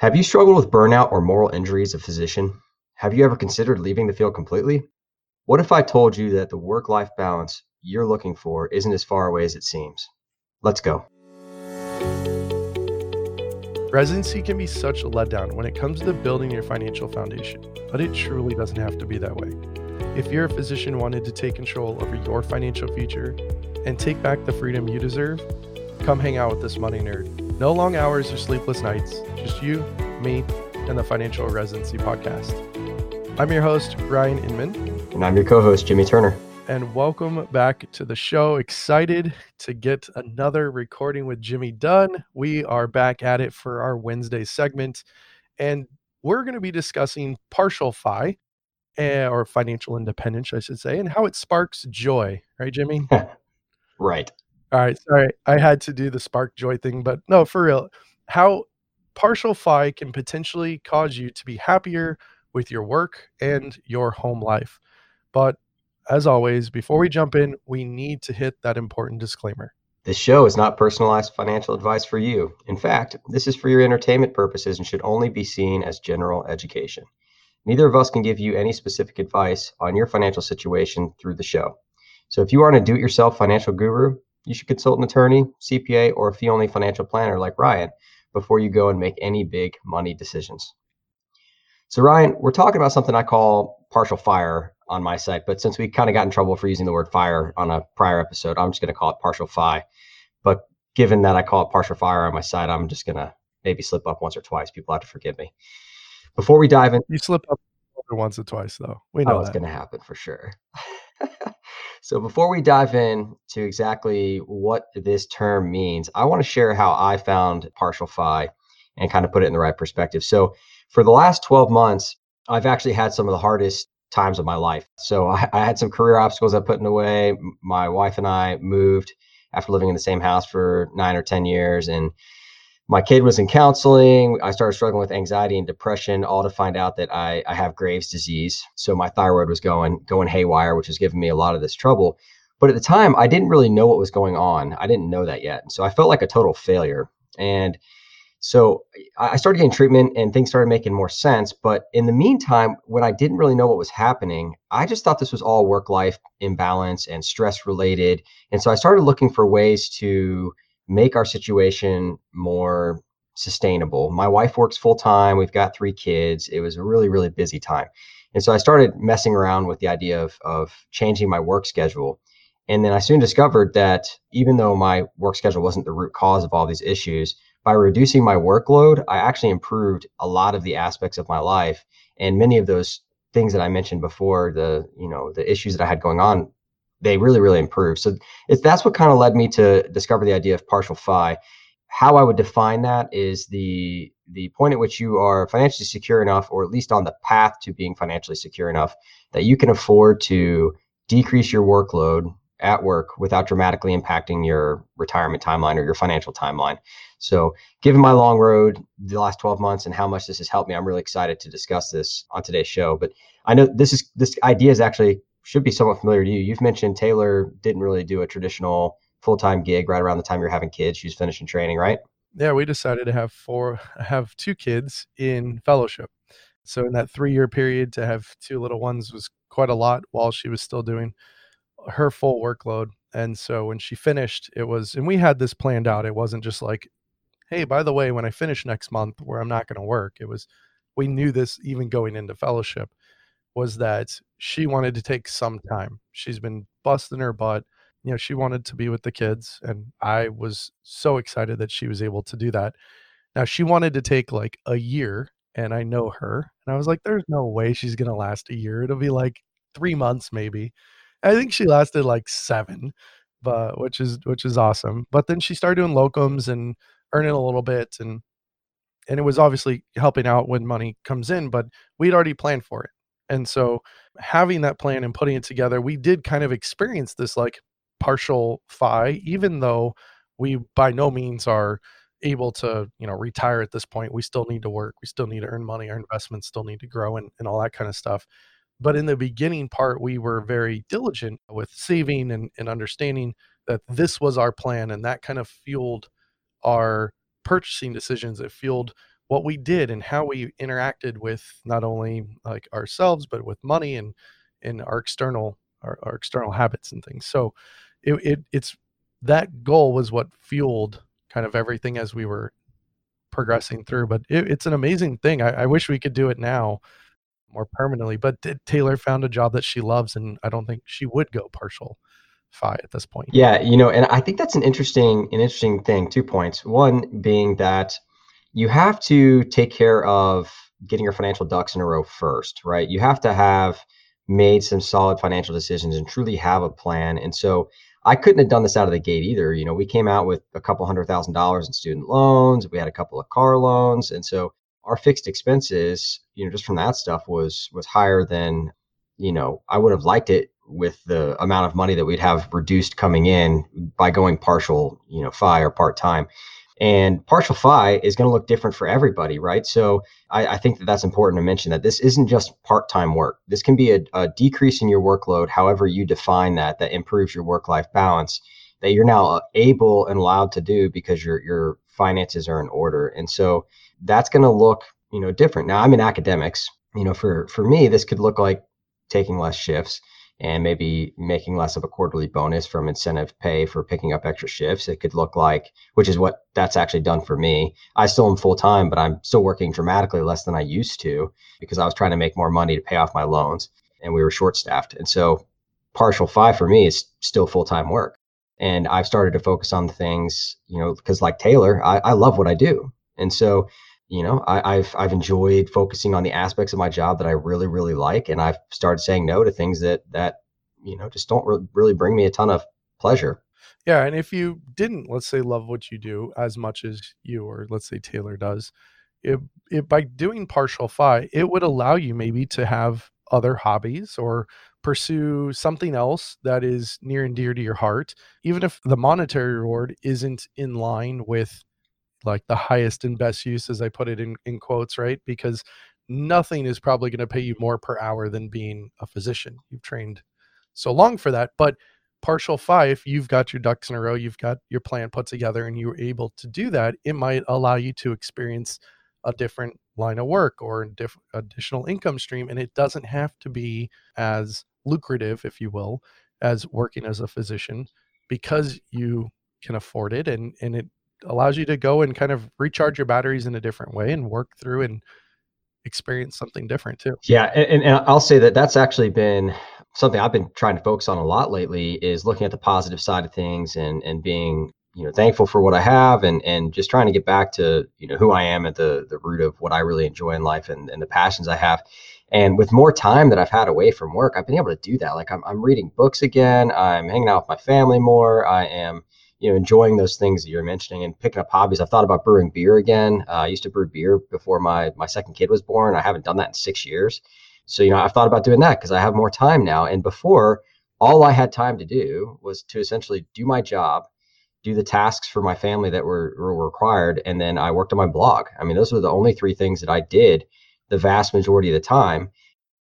Have you struggled with burnout or moral injury as a physician? Have you ever considered leaving the field completely? What if I told you that the work life balance you're looking for isn't as far away as it seems? Let's go. Residency can be such a letdown when it comes to building your financial foundation, but it truly doesn't have to be that way. If you're a physician wanted to take control over your financial future and take back the freedom you deserve, come hang out with this money nerd. No long hours or sleepless nights, just you, me, and the Financial Residency Podcast. I'm your host, Ryan Inman. And I'm your co host, Jimmy Turner. And welcome back to the show. Excited to get another recording with Jimmy Dunn. We are back at it for our Wednesday segment. And we're going to be discussing partial FI, eh, or financial independence, I should say, and how it sparks joy. Right, Jimmy? right. All right, sorry, I had to do the spark joy thing, but no, for real, how partial FI can potentially cause you to be happier with your work and your home life. But as always, before we jump in, we need to hit that important disclaimer. This show is not personalized financial advice for you. In fact, this is for your entertainment purposes and should only be seen as general education. Neither of us can give you any specific advice on your financial situation through the show. So if you aren't a do it yourself financial guru, you should consult an attorney, CPA, or a fee only financial planner like Ryan before you go and make any big money decisions. So, Ryan, we're talking about something I call partial fire on my site, but since we kind of got in trouble for using the word fire on a prior episode, I'm just going to call it partial fi. But given that I call it partial fire on my site, I'm just going to maybe slip up once or twice. People have to forgive me. Before we dive in, you slip up once or twice, though. We oh, know oh, it's going to happen for sure. So before we dive in to exactly what this term means, I want to share how I found partial FI and kind of put it in the right perspective. So for the last 12 months, I've actually had some of the hardest times of my life. So I, I had some career obstacles I put in the way. My wife and I moved after living in the same house for nine or 10 years. And my kid was in counseling. I started struggling with anxiety and depression, all to find out that I, I have Graves' disease. So my thyroid was going going haywire, which was giving me a lot of this trouble. But at the time, I didn't really know what was going on. I didn't know that yet. So I felt like a total failure. And so I started getting treatment and things started making more sense. But in the meantime, when I didn't really know what was happening, I just thought this was all work life imbalance and stress related. And so I started looking for ways to make our situation more sustainable. My wife works full time. We've got three kids. It was a really, really busy time. And so I started messing around with the idea of, of changing my work schedule. And then I soon discovered that even though my work schedule wasn't the root cause of all these issues, by reducing my workload, I actually improved a lot of the aspects of my life. And many of those things that I mentioned before, the, you know, the issues that I had going on they really really improve so that's what kind of led me to discover the idea of partial fi how i would define that is the the point at which you are financially secure enough or at least on the path to being financially secure enough that you can afford to decrease your workload at work without dramatically impacting your retirement timeline or your financial timeline. So given my long road the last 12 months and how much this has helped me i'm really excited to discuss this on today's show. But i know this is this idea is actually should be somewhat familiar to you. You've mentioned Taylor didn't really do a traditional full time gig right around the time you're having kids. She was finishing training, right? Yeah, we decided to have four, have two kids in fellowship. So in that three year period, to have two little ones was quite a lot while she was still doing her full workload. And so when she finished, it was, and we had this planned out. It wasn't just like, hey, by the way, when I finish next month, where I'm not going to work, it was, we knew this even going into fellowship was that she wanted to take some time. She's been busting her butt. You know, she wanted to be with the kids, and I was so excited that she was able to do that. Now, she wanted to take like a year, and I know her, and I was like, there's no way she's going to last a year. It'll be like three months, maybe. I think she lasted like seven, but which is which is awesome. But then she started doing locums and earning a little bit, and and it was obviously helping out when money comes in, but we'd already planned for it. And so having that plan and putting it together, we did kind of experience this like partial FI, even though we by no means are able to, you know, retire at this point. We still need to work. We still need to earn money. Our investments still need to grow and, and all that kind of stuff. But in the beginning part, we were very diligent with saving and, and understanding that this was our plan. And that kind of fueled our purchasing decisions. It fueled what we did and how we interacted with not only like ourselves but with money and and our external our, our external habits and things. So it, it it's that goal was what fueled kind of everything as we were progressing through but it, it's an amazing thing. I, I wish we could do it now more permanently but taylor found a job that she loves and i don't think she would go partial FI at this point. Yeah you know and i think that's an interesting an interesting thing two points. One being that you have to take care of getting your financial ducks in a row first, right? You have to have made some solid financial decisions and truly have a plan. And so I couldn't have done this out of the gate either. You know, we came out with a couple hundred thousand dollars in student loans, we had a couple of car loans, and so our fixed expenses, you know, just from that stuff was was higher than, you know, I would have liked it with the amount of money that we'd have reduced coming in by going partial, you know, FI or part time. And partial FI is going to look different for everybody, right? So I, I, think that that's important to mention that this isn't just part-time work. This can be a, a decrease in your workload, however you define that, that improves your work-life balance that you're now uh, able and allowed to do because your your finances are in order. And so that's going to look, you know, different. Now I'm in academics. You know, for for me, this could look like taking less shifts and maybe making less of a quarterly bonus from incentive pay for picking up extra shifts. It could look like, which is what that's actually done for me. I still am full time, but I'm still working dramatically less than I used to because I was trying to make more money to pay off my loans and we were short staffed. And so partial five for me is still full time work. And I've started to focus on things, you know, because like Taylor, I, I love what I do. And so you know I, have I've enjoyed focusing on the aspects of my job that I really really like, and I've started saying no to things that that you know just don't re- really bring me a ton of pleasure. Yeah, and if you didn't, let's say, love what you do as much as you or let's say Taylor does, it, it by doing partial FI, it would allow you maybe to have other hobbies or pursue something else that is near and dear to your heart, even if the monetary reward isn't in line with like the highest and best use as i put it in, in quotes right? Because nothing is probably going to pay you more per hour than being a physician. You've trained so long for that but partial five you've got your ducks in a row you've got your plan put together and you're able to do that it might allow you to experience a different line of work or diff- additional income stream and it doesn't have to be as lucrative if you will as working as a physician because you can afford it and and it allows you to go and kind of recharge your batteries in a different way and work through and experience something different too. Yeah, and, and I'll say that that's actually been something I've been trying to focus on a lot lately is looking at the positive side of things and and being you know thankful for what I have and and just trying to get back to you know who I am at the the root of what I really enjoy in life and, and the passions I have. And with more time that I've had away from work, I've been able to do that. Like I'm I'm reading books again. I'm hanging out with my family more. I am you know, enjoying those things that you're mentioning and picking up hobbies. I've thought about brewing beer again. Uh, I used to brew beer before my my second kid was born. I haven't done that in six years. So, you know, I've thought about doing that because I have more time now. And before, all I had time to do was to essentially do my job, do the tasks for my family that were, were required, and then I worked on my blog. I mean, those were the only three things that I did the vast majority of the time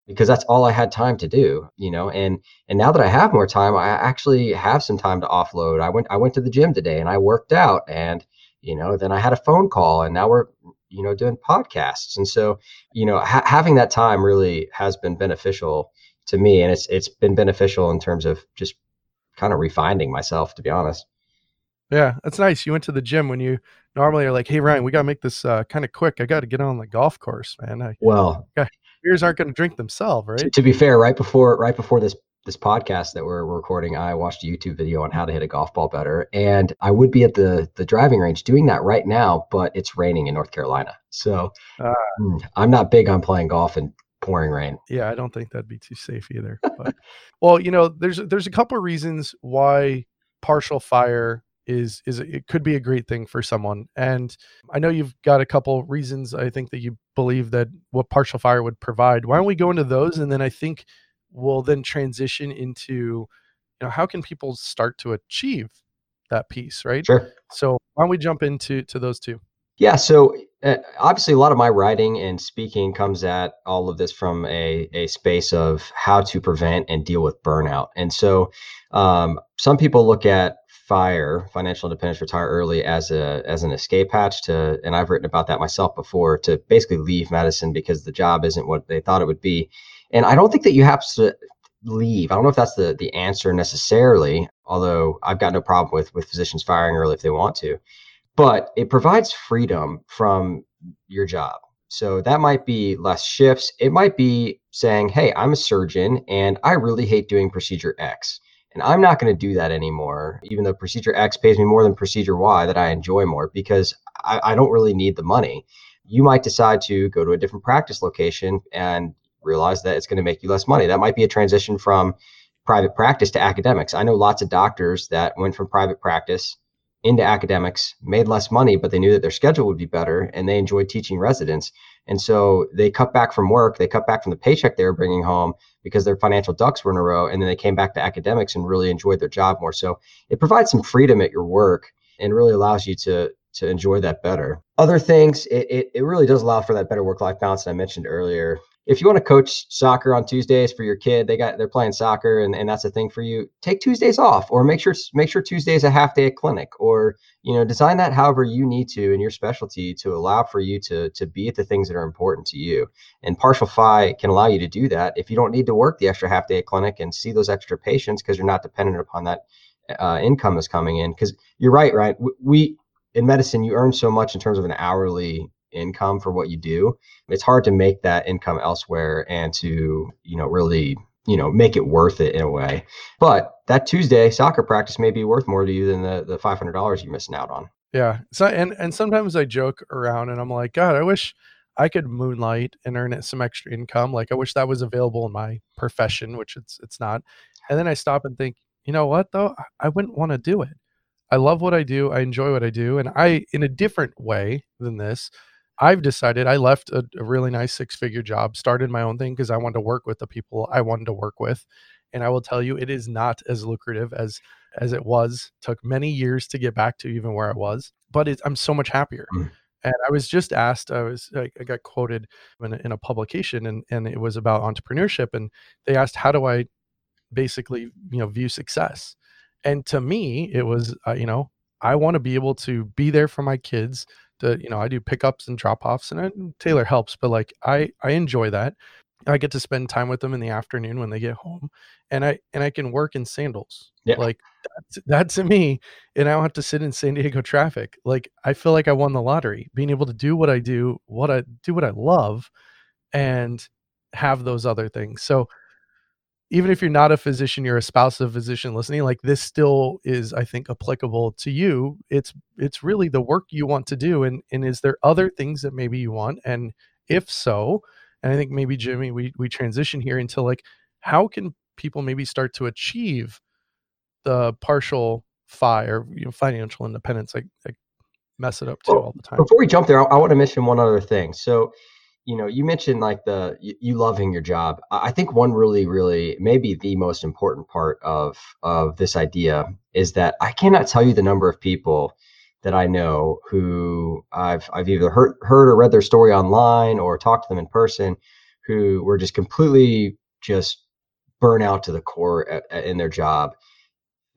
because that's all I had time to do, you know. And and now that I have more time, I actually have some time to offload. I went I went to the gym today and I worked out and you know, then I had a phone call and now we're you know doing podcasts. And so, you know, ha- having that time really has been beneficial to me and it's it's been beneficial in terms of just kind of refining myself to be honest. Yeah, that's nice. You went to the gym when you normally are like, "Hey Ryan, we got to make this uh, kind of quick. I got to get on the golf course, man." I, well, beers aren't going to drink themselves, right? To, to, be fair, right before right before this this podcast that we're, recording, I watched a YouTube video on how to hit a golf ball better, and I would be at the the driving range doing that right now, but it's raining in North Carolina, so uh, I'm not big on playing golf in pouring rain. Yeah, I don't think that'd be too safe either. But, well, you know, there's there's a couple of reasons why partial fire is is it could be a great thing for someone. And I know you've got a couple reasons I think that you believe that what partial fire would provide. Why don't we go into those and then I think we'll then transition into you know how can people start to achieve that piece, right? Sure. So why don't we jump into to those two? Yeah, so uh, obviously a lot of my writing and speaking comes at all of this from a, a space of how to prevent and deal with burnout. And so um, some people look at fire financial independence retire early as a as an escape hatch to and i've written about that myself before to basically leave medicine because the job isn't what they thought it would be. And i don't think that you have to leave. I don't know if that's the the answer necessarily although i've got no problem with with physicians firing early if they want to. But it provides freedom from your job. So that might be less shifts. It might be saying hey i'm a surgeon and i really hate doing procedure x and I'm not going to do that anymore, even though procedure X pays me more than procedure Y that I enjoy more because I, I don't really need the money. You might decide to go to a different practice location and realize that it's going to make you less money. That might be a transition from private practice to academics. I know lots of doctors that went from private practice into academics, made less money, but they knew that their schedule would be better and they enjoyed teaching residents. And so they cut back from work, they cut back from the paycheck they were bringing home because their financial ducks were in a row. And then they came back to academics and really enjoyed their job more. So it provides some freedom at your work and really allows you to to enjoy that better. Other things, it, it, it really does allow for that better work life balance that I mentioned earlier if you want to coach soccer on Tuesdays for your kid, they got they're playing soccer and, and that's a thing for you. Take Tuesdays off or make sure make sure Tuesday's a half day at clinic or you know design that however you need to in your specialty to allow for you to to be at the things that are important to you. And partial FI can allow you to do that if you don't need to work the extra half day at clinic and see those extra patients because you're not dependent upon that uh, income is coming in. Because you're right, right? We in medicine you earn so much in terms of an hourly income for what you do. It's hard to make that income elsewhere and to you know really you know make it worth it in a way. But that tuesday soccer practice may be worth more to you than the, the $500 you're missing out on. Yeah. So and and sometimes i joke around and i'm like god i wish i could moonlight and earn some extra income. Like i wish that was available in my profession which it's it's not. And then i stop and think you know what though? I wouldn't want to do it. I love what i do. I enjoy what i do. And i in a different way than this I've decided I left a, a really nice six figure job, started my own thing because I wanted to work with the people I wanted to work with. And I will tell you, it is not as lucrative as as it was. Took many years to get back to even where I was, but it, I'm so much happier. Mm. And I was just asked, I was I, I got quoted in a, in a publication, and and it was about entrepreneurship, and they asked, how do I basically you know view success? And to me, it was uh, you know I want to be able to be there for my kids the you know I do pickups and drop offs, and I, mm, hmm. Taylor helps, but like I I enjoy that. I get to spend time with them in the afternoon when they get home, and I and I can work in sandals. Yeah. Like that's that to me, and I don't have to sit in San Diego traffic. Like I feel like I won the lottery, being able to do what I do, what I do, what I love, and have those other things. So even if you're not a physician you're a spouse of a physician listening like this still is i think applicable to you. It's it's really the work you want to do and and is there other things that maybe you want? And if so and i think maybe jimmy we we transition here into like how can people maybe start to achieve the partial fi or you know, financial independence I, I mess it up too well, all the time? before we jump there I, I want to mention one other thing. So you know, you mentioned like the you, you loving your job. I think one really, really maybe the most important part of of this idea is that I cannot tell you the number of people that I know who I've I've either heard heard or read their story online or talked to them in person who were just completely just burn out to the core at, at, in their job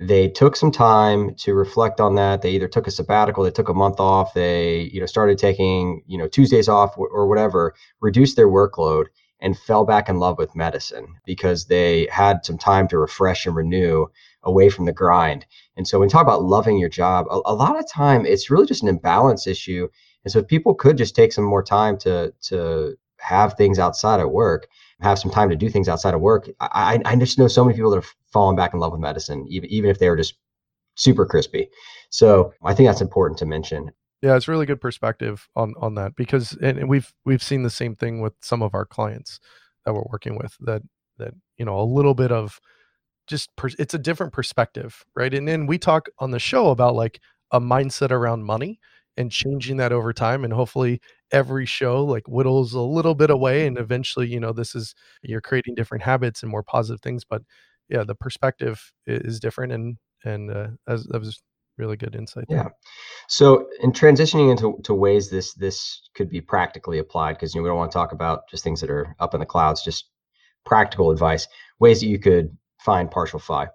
they took some time to reflect on that they either took a sabbatical they took a month off they you know started taking you know tuesdays off or whatever reduced their workload and fell back in love with medicine because they had some time to refresh and renew away from the grind and so when you talk about loving your job a, a lot of time it's really just an imbalance issue and so if people could just take some more time to to have things outside of work have some time to do things outside of work. I, I just know so many people that have fallen back in love with medicine, even even if they were just super crispy. So I think that's important to mention. Yeah, it's really good perspective on on that because and we've we've seen the same thing with some of our clients that we're working with that that you know a little bit of just per, it's a different perspective, right? And then we talk on the show about like a mindset around money and changing that over time and hopefully every show like whittles a little bit away and eventually you know this is you're creating different habits and more positive things but yeah the perspective is different and and uh, as, that was really good insight yeah so in transitioning into to ways this this could be practically applied because you know we don't want to talk about just things that are up in the clouds just practical advice ways that you could find partial FI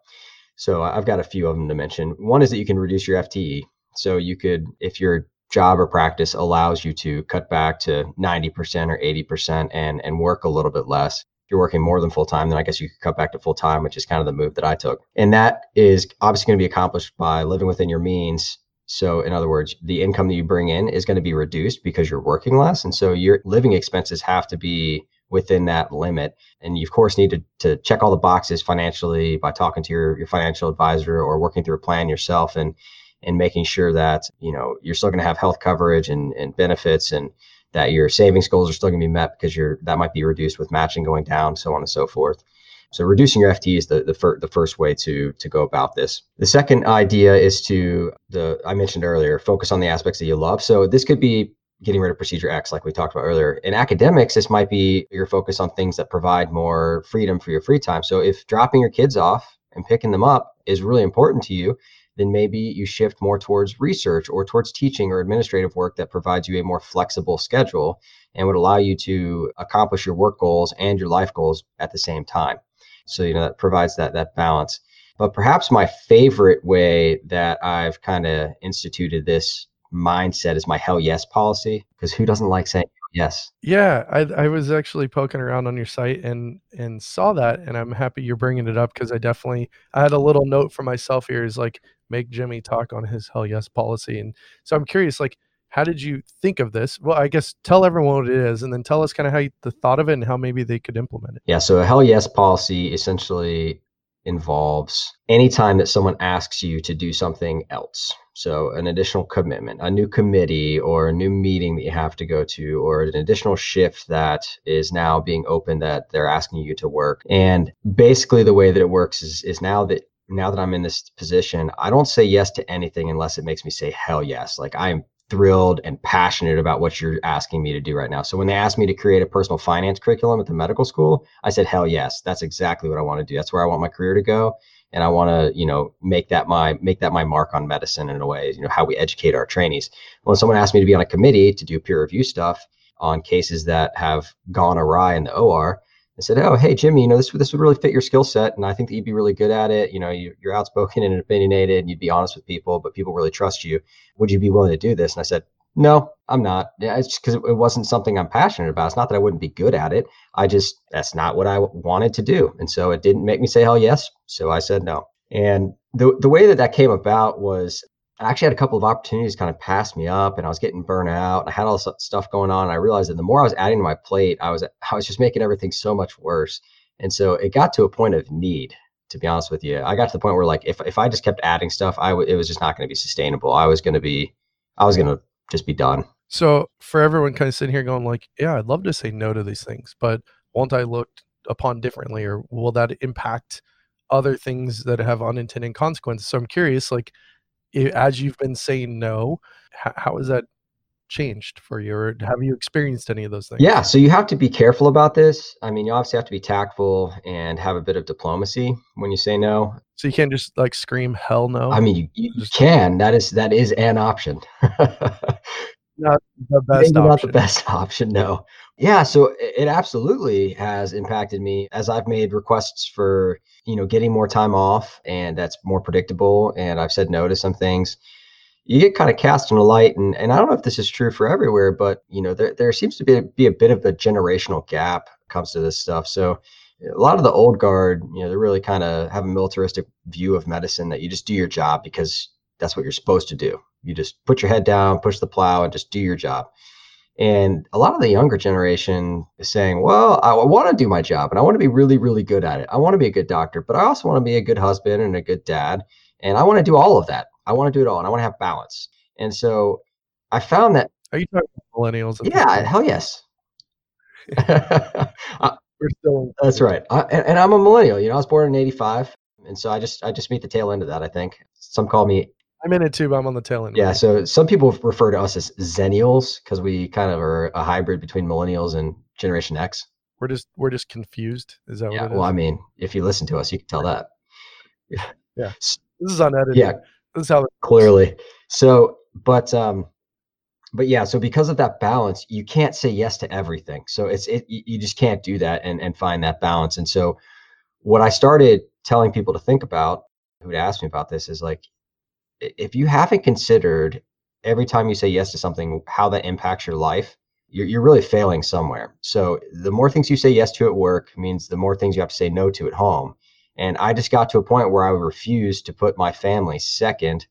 So I've got a few of them to mention. One is that you can reduce your FTE. So you could, if your job or practice allows you to cut back to 90% or 80% and and work a little bit less. You're working more than full time, then I guess you could cut back to full time, which is kind of the move that I took. And that is obviously going to be accomplished by living within your means so, in other words, the income that you bring in is going to be reduced because you're working less. And so your living expenses have to be within that limit. And you, of course, need to, to check all the boxes financially by talking to your, your financial advisor or working through a plan yourself and and making sure that you know you're still going to have health coverage and, and benefits and that your savings goals are still going to be met because you're that might be reduced with matching going down so on and so forth so reducing your FTE is the the, fir- the first way to to go about this. The second idea is to the I mentioned earlier, focus on the aspects that you love. So this could be getting rid of procedure X, like we talked about earlier. In academics, this might be your focus on things that provide more freedom for your free time. So if dropping your kids off and picking them up is really important to you, then maybe you shift more towards research or towards teaching or administrative work that provides you a more flexible schedule and would allow you to accomplish your work goals and your life goals at the same time. So, you know, that provides that that balance. But perhaps my favorite way that I've kind of instituted this mindset is my hell yes policy. Because who doesn't like saying yes? Yeah, I, I was actually poking around on your site and and saw that, and I'm happy you're bringing it up because I definitely I had a little note for myself here is like make Jimmy talk on his hell yes policy, and so I'm curious like how did you think of this? Well, I guess tell everyone what it is, and then tell us kind of how you, the thought of it and how maybe they could implement it. Yeah. So a hell yes policy essentially involves anytime that someone asks you to do something else. So an additional commitment, a new committee, or a new meeting that you have to go to, or an additional shift that is now being open that they're asking you to work. And basically, the way that it works is is now that now that I'm in this position, I don't say yes to anything unless it makes me say hell yes. Like I'm thrilled and passionate about what you're asking me to do right now. So when they asked me to create a personal finance curriculum at the medical school, I said, hell yes, that's exactly what I want to do. That's where I want my career to go. And I want to, you know, make that my make that my mark on medicine in a way, you know, how we educate our trainees. When someone asked me to be on a committee to do peer review stuff on cases that have gone awry in the OR, I said, "Oh, hey Jimmy, you know this this would really fit your skill set, and I think that you'd be really good at it. You know, you, are outspoken and opinionated, and you'd be honest with people, but people really trust you. Would you be willing to do this?" And I said, "No, I'm not. Yeah, it's because it wasn't something I'm passionate about. It's not that I wouldn't be good at it. I just that's not what I wanted to do, and so it didn't make me say hell yes. So I said no. And the the way that that came about was I actually had a couple of opportunities kind of pass me up and I was getting burnt out. I had all this stuff going on. And I realized that the more I was adding to my plate, I was I was just making everything so much worse. And so it got to a point of need, to be honest with you. I got to the point where like if if I just kept adding stuff, I w- it was just not going to be sustainable. I was going to be I was going to just be done. So for everyone kind of sitting here going like, yeah, I'd love to say no to these things, but won't I look upon differently or will that impact other things that have unintended consequences? So I'm curious like as you've been saying no, how, has that changed for you or have you experienced any of those things yeah so you have to be careful about this i mean you obviously have to be tactful and have a bit of diplomacy when you say no so you can't just like scream hell no i mean you, you just, can that is that is an option not the best Maybe option. not the best option no yeah so it absolutely has impacted me as i've made requests for you know, getting more time off and that's more predictable. And I've said no to some things. You get kind of cast in a light, and, and I don't know if this is true for everywhere, but you know, there, there seems to be, be a bit of a generational gap comes to this stuff. So a lot of the old guard, you know, they really kind of have a militaristic view of medicine that you just do your job because that's what you're supposed to do. You just put your head down, push the plow, and just do your job. And a lot of the younger generation is saying, well, I want to do my job and I want to be really, really good at it. I want to be a good doctor, but I also want to be a good husband and a good dad. And I want to do all of that. I want to do it all and I want to have balance. And so I found that. Are you talking millennials? Yeah, hell yes. Uh, we're still. That's right. I, and, and I'm a millennial. You know, I was born in '85, and so I just I just meet the tail end of that. I think some call me I'm in it too, but I'm on the tail end. Yeah. So some people refer to us as Xennials because we kind of are a hybrid between millennials and Generation X. We're just we're just confused. Is that yeah, what Well, I mean, if you listen to us, you can tell that. Yeah. yeah. This is unedited. Yeah. This is how it clearly. So, but um, but yeah. So because of that balance, you can't say yes to everything. So it's it you just can't do that and and find that balance. And so, what I started telling people to think about who'd asked me about this is like, if you haven't considered every time you say yes to something, how that impacts your life, you're, you're really failing somewhere. So the more things you say yes to at work means the more things you have to say no to at home. And I just got to a point where I refused to put my family second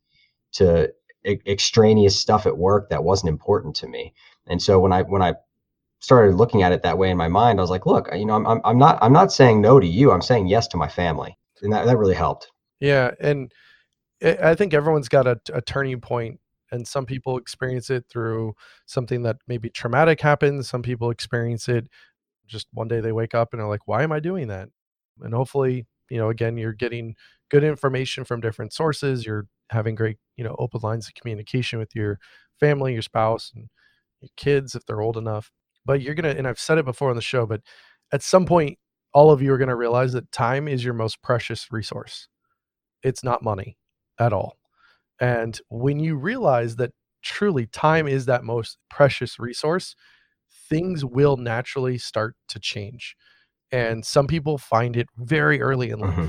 to e- extraneous stuff at work that wasn't important to me. And so when I when I started looking at it that way in my mind, I was like, look, you know, I'm I'm not I'm not saying no to you. I'm saying yes to my family, and that that really helped. Yeah, and I think everyone's got a, a turning point and some people experience it through something that maybe traumatic happens some people experience it just one day they wake up and are like why am i doing that and hopefully you know again you're getting good information from different sources you're having great you know open lines of communication with your family your spouse and your kids if they're old enough. But you're gonna and i've said it before on the show but at some point all of you are to realize that time is your most precious resource. It's not money at all. And when you realize that truly time is that most precious resource, things will naturally start to change. And some people find it very early in life, mm-hmm.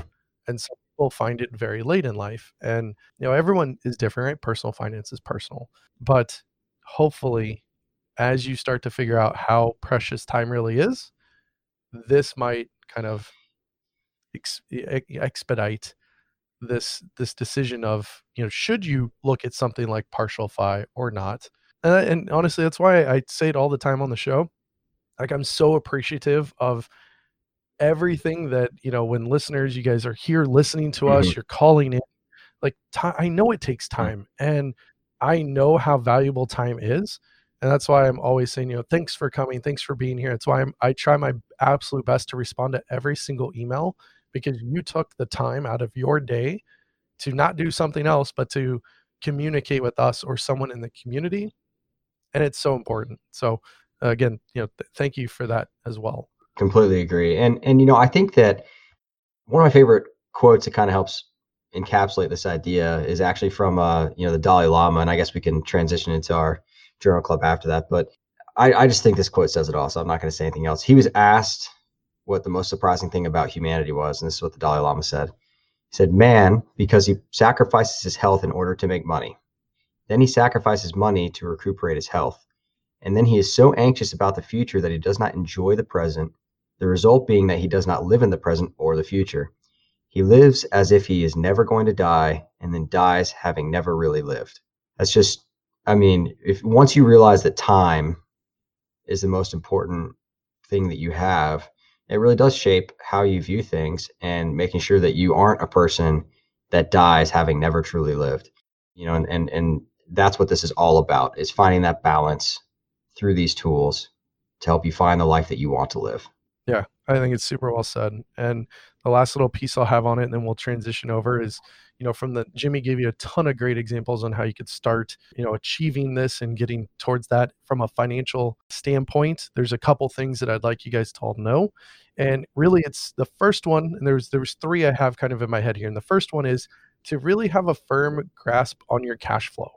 and some people find it very late in life. And you know, everyone is different, right? Personal finance is personal. But hopefully, as you start to figure out how precious time really is, this might kind of ex- expedite this this decision of you know should you look at something like partial fi or not and, and honestly that's why i say it all the time on the show like i'm so appreciative of everything that you know when listeners you guys are here listening to us mm-hmm. you're calling in like t- I know it takes mm. time and i know how valuable time is and that's why i'm always saying you know thanks for coming thanks for being here it's why I'm, i try my absolute best to respond to every single email because you took the time out of your day to not do something else but to communicate with us or someone in the community and it's so important so again you know th- thank you for that as well completely agree and and you know i think that one of my favorite quotes that kind of helps encapsulate this idea is actually from uh you know the dalai lama and i guess we can transition into our journal club after that but i i just think this quote says it all so i'm not going to say anything else he was asked what the most surprising thing about humanity was, and this is what the Dalai Lama said. He said, Man, because he sacrifices his health in order to make money. Then he sacrifices money to recuperate his health. And then he is so anxious about the future that he does not enjoy the present, the result being that he does not live in the present or the future. He lives as if he is never going to die and then dies having never really lived. That's just, I mean, if once you realize that time is the most important thing that you have, it really does shape how you view things and making sure that you aren't a person that dies having never truly lived you know and and, and that's what this is all about is finding that balance through these tools to help you find the life that you want to live yeah. I think it's super well said and the last little piece i'll have on it and then we'll transition over is you know from the jimmy gave you a ton of great examples on how you could start you know achieving this and getting towards that from a financial standpoint. There's a couple things that i'd like you guys to all know and really it's the first one and there's there's three i have kind of in my head here and the first one is to really have a firm grasp on your cash flow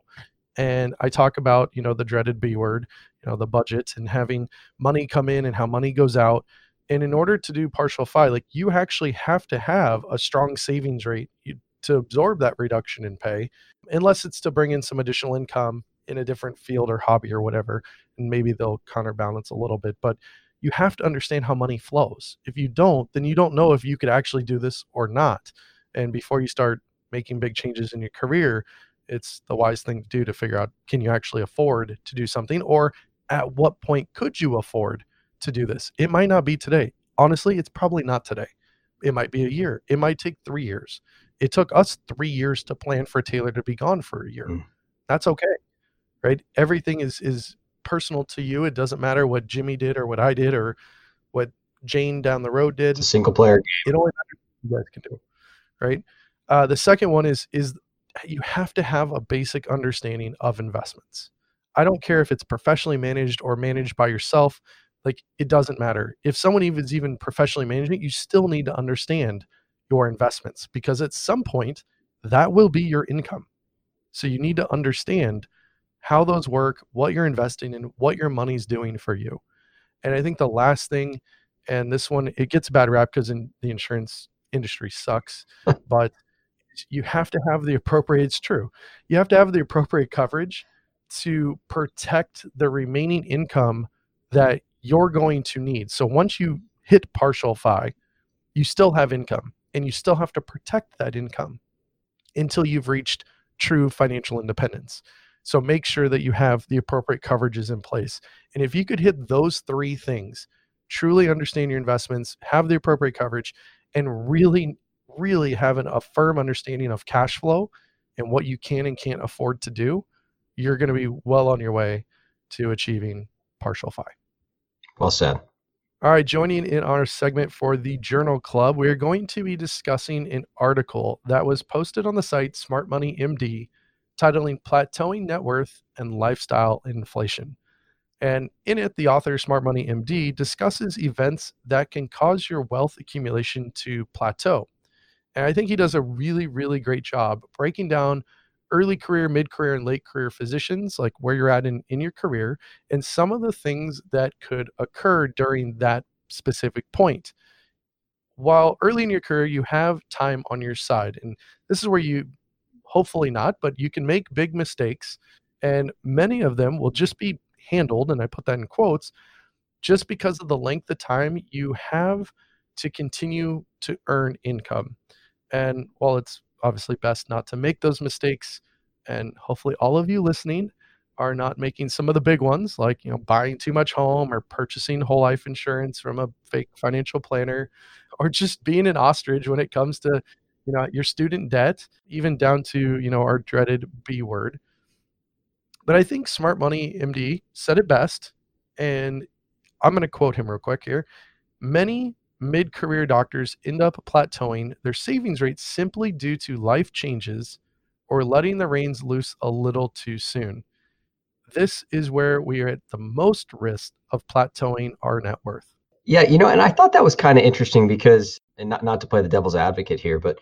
and i talk about you know the dreaded b word you know the budget and having money come in and how money goes out and in order to do partial fi like you actually have to have a strong savings rate to absorb that reduction in pay, unless it's to bring in some additional income in a different field or hobby or whatever. And maybe they'll counterbalance a little bit. But you have to understand how money flows. If you don't, then you don't know if you could actually do this or not. And before you start making big changes in your career, it's the wise thing to do to figure out can you actually afford to do something or at what point could you afford to do this? It might not be today. Honestly, it's probably not today. It might be a year. It might take three years. It took us three years to plan for Taylor to be gone for a year. Mm. That's okay, right? Everything is is personal to you. It doesn't matter what Jimmy did or what I did or what Jane down the road did. It's a single player game. It only matters what you guys can do, right? Uh, the second one is is you have to have a basic understanding of investments. I don't care if it's professionally managed or managed by yourself. Like it doesn't matter. If someone even is even professionally managing it, you still need to understand your investments because at some point that will be your income. So you need to understand how those work, what you're investing in, what your money's doing for you. And I think the last thing, and this one, it gets a bad rap because in the insurance industry sucks, but you have to have the appropriate it's true. You have to have the appropriate coverage to protect the remaining income that you're going to need. So once you hit partial FI, you still have income and you still have to protect that income until you've reached true financial independence. So make sure that you have the appropriate coverages in place. And if you could hit those three things, truly understand your investments, have the appropriate coverage, and really, really have an, a firm understanding of cash flow and what you can and can't afford to do, you're going to be well on your way to achieving partial FI. Well said. All right, joining in our segment for the Journal Club, we're going to be discussing an article that was posted on the site Smart Money MD titling Plateauing Net Worth and Lifestyle Inflation. And in it, the author, Smart Money MD, discusses events that can cause your wealth accumulation to plateau. And I think he does a really, really great job breaking down early career, mid career, and late career physicians, like where you're at in, in your career, and some of the things that could occur during that specific point. While early in your career, you have time on your side. And this is where you, hopefully not, but you can make big mistakes. And many of them will just be handled, and I put that in quotes, just because of the length of time you have to continue to earn income. And while it's obviously best not to make those mistakes. And hopefully, all of you listening are not making some of the big ones, like you know, buying too much home or purchasing whole life insurance from a fake financial planner, or just being an ostrich when it comes to you know your student debt, even down to you know our dreaded B word. But I think Smart Money MD said it best, and I'm going to quote him real quick here. Many mid career doctors end up plateauing their savings rates simply due to life changes or letting the reins loose a little too soon. This is where we are at the most risk of plateauing our net worth. Yeah, you know, and I thought that was kind of interesting because, and not, not to play the devil's advocate here, but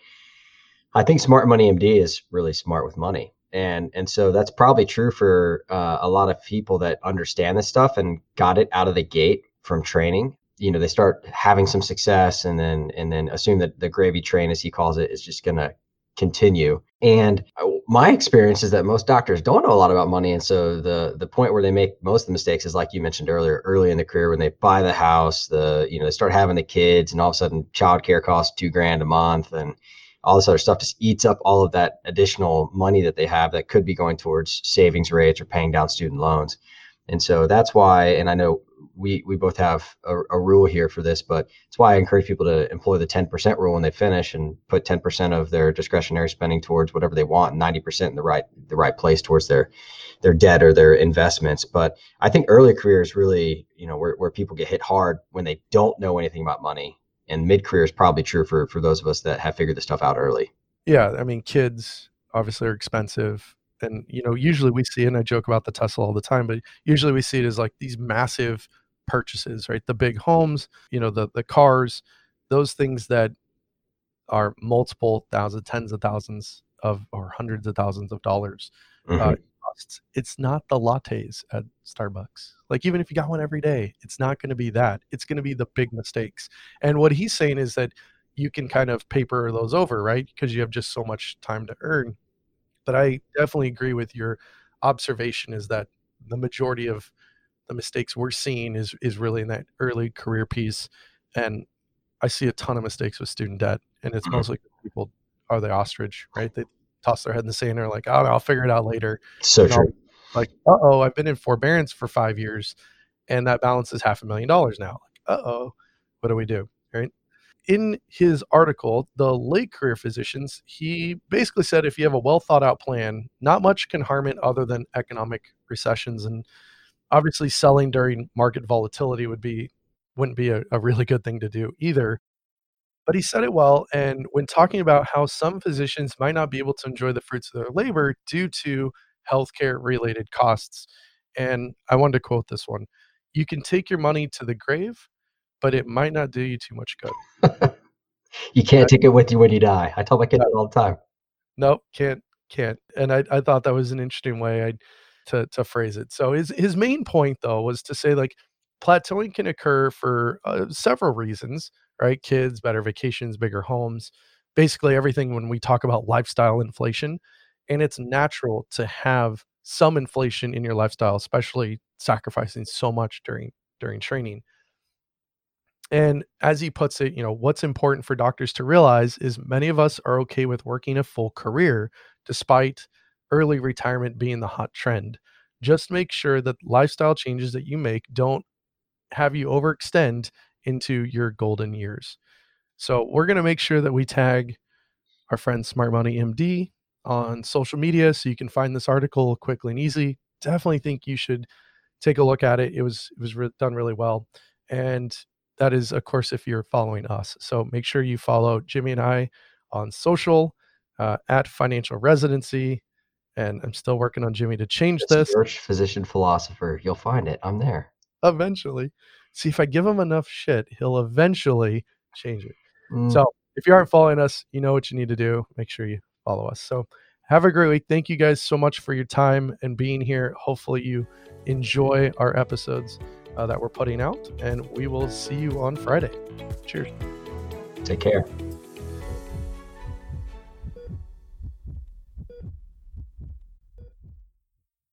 I think Smart Money MD is really smart with money. And and so that's probably true for uh, a lot of people that understand this stuff and got it out of the gate from training you know they start having some success and then and then assume that the gravy train as he calls it is just going to continue. And uh, my experience is that most doctors don't know a lot about money. And so the the point where they make most of the mistakes is like you mentioned earlier early in the career when they buy the house the you know they start having the kids and all of a sudden childcare costs two grand a month and all this other stuff just eats up all of that additional money that they have that could be going towards savings rates or paying down student loans and so that's why and i know we we both have a, a, rule here for this, but it's why I encourage people to employ the 10% rule when they finish and put 10% of their discretionary spending towards whatever they want, 90% in the right the right place towards their their debt or their investments. But I think early career is really you know where, where people get hit hard when they don't know anything about money, and mid career is probably true for for those of us that have figured this stuff out early. Yeah, I mean, kids obviously are expensive and you know usually we see and i joke about the tesla all the time but usually we see it as like these massive purchases, right? The big homes, you know, the the cars, those things that are multiple thousands, tens of thousands of or hundreds of thousands of dollars uh, mm-hmm. uh, costs. It's not the lattes at Starbucks. Like even if you got one every day, it's not going to be that. It's going to be the big mistakes. And what he's saying is that you can kind of paper those over, right? Because you have just so much time to earn. But I definitely agree with your observation is that the majority of the mistakes we're seeing is is really in that early career piece and i see a ton of mistakes with student debt and it's mm-hmm. mostly people are the ostrich right? They toss their head in the sand and are like oh i'll figure it out later so true. like uh-oh i've been in forbearance for five years and that balance is half a million dollars now like uh-oh what do we do? Right in his article, The Late Career Physicians, he basically said if you have a well thought out plan, not much can harm it other than economic recessions and obviously selling during market volatility would be wouldn't be a, a really good thing to do either. But he said it well and when talking about how some physicians might not be able to enjoy the fruits of their labor due to healthcare related costs and i wanted to quote this one you can take your money to the grave but it might not do you too much good you can't take it with you when you die i tell my kids no. all the time nope can't can't and I, I thought that was an interesting way i to to phrase it. So his his main point though was to say like plateauing can occur for uh, several reasons, right? Kids, better vacations, bigger homes, basically everything when we talk about lifestyle inflation. And it's natural to have some inflation in your lifestyle, especially sacrificing so much during during training. And as he puts it, you know, what's important for doctors to realize is many of us are okay with working a full career despite early retirement being the hot trend. Just make sure that lifestyle changes that you make don't have you overextend into your golden years. So we're going to make sure that we tag our friend Smart Money MD on social media so you can find this article quickly and easy. Definitely think you should take a look at it. It was it was re- done really well. And that is of course if you're following us. So make sure you follow Jimmy and I on social uh, at financial residency and I'm still working on Jimmy to change Just this search physician philosopher. You'll find it. I'm there. eventually. See if I give him enough shit, he'll eventually change it. Mm, So if you aren't following us, you know what you need to do. Make sure you follow us. So have a great week. Thank you guys so much for your time and being here. Hopefully you enjoy our episodes uh, that we're putting out, and we will see you on Friday. Cheers. take care.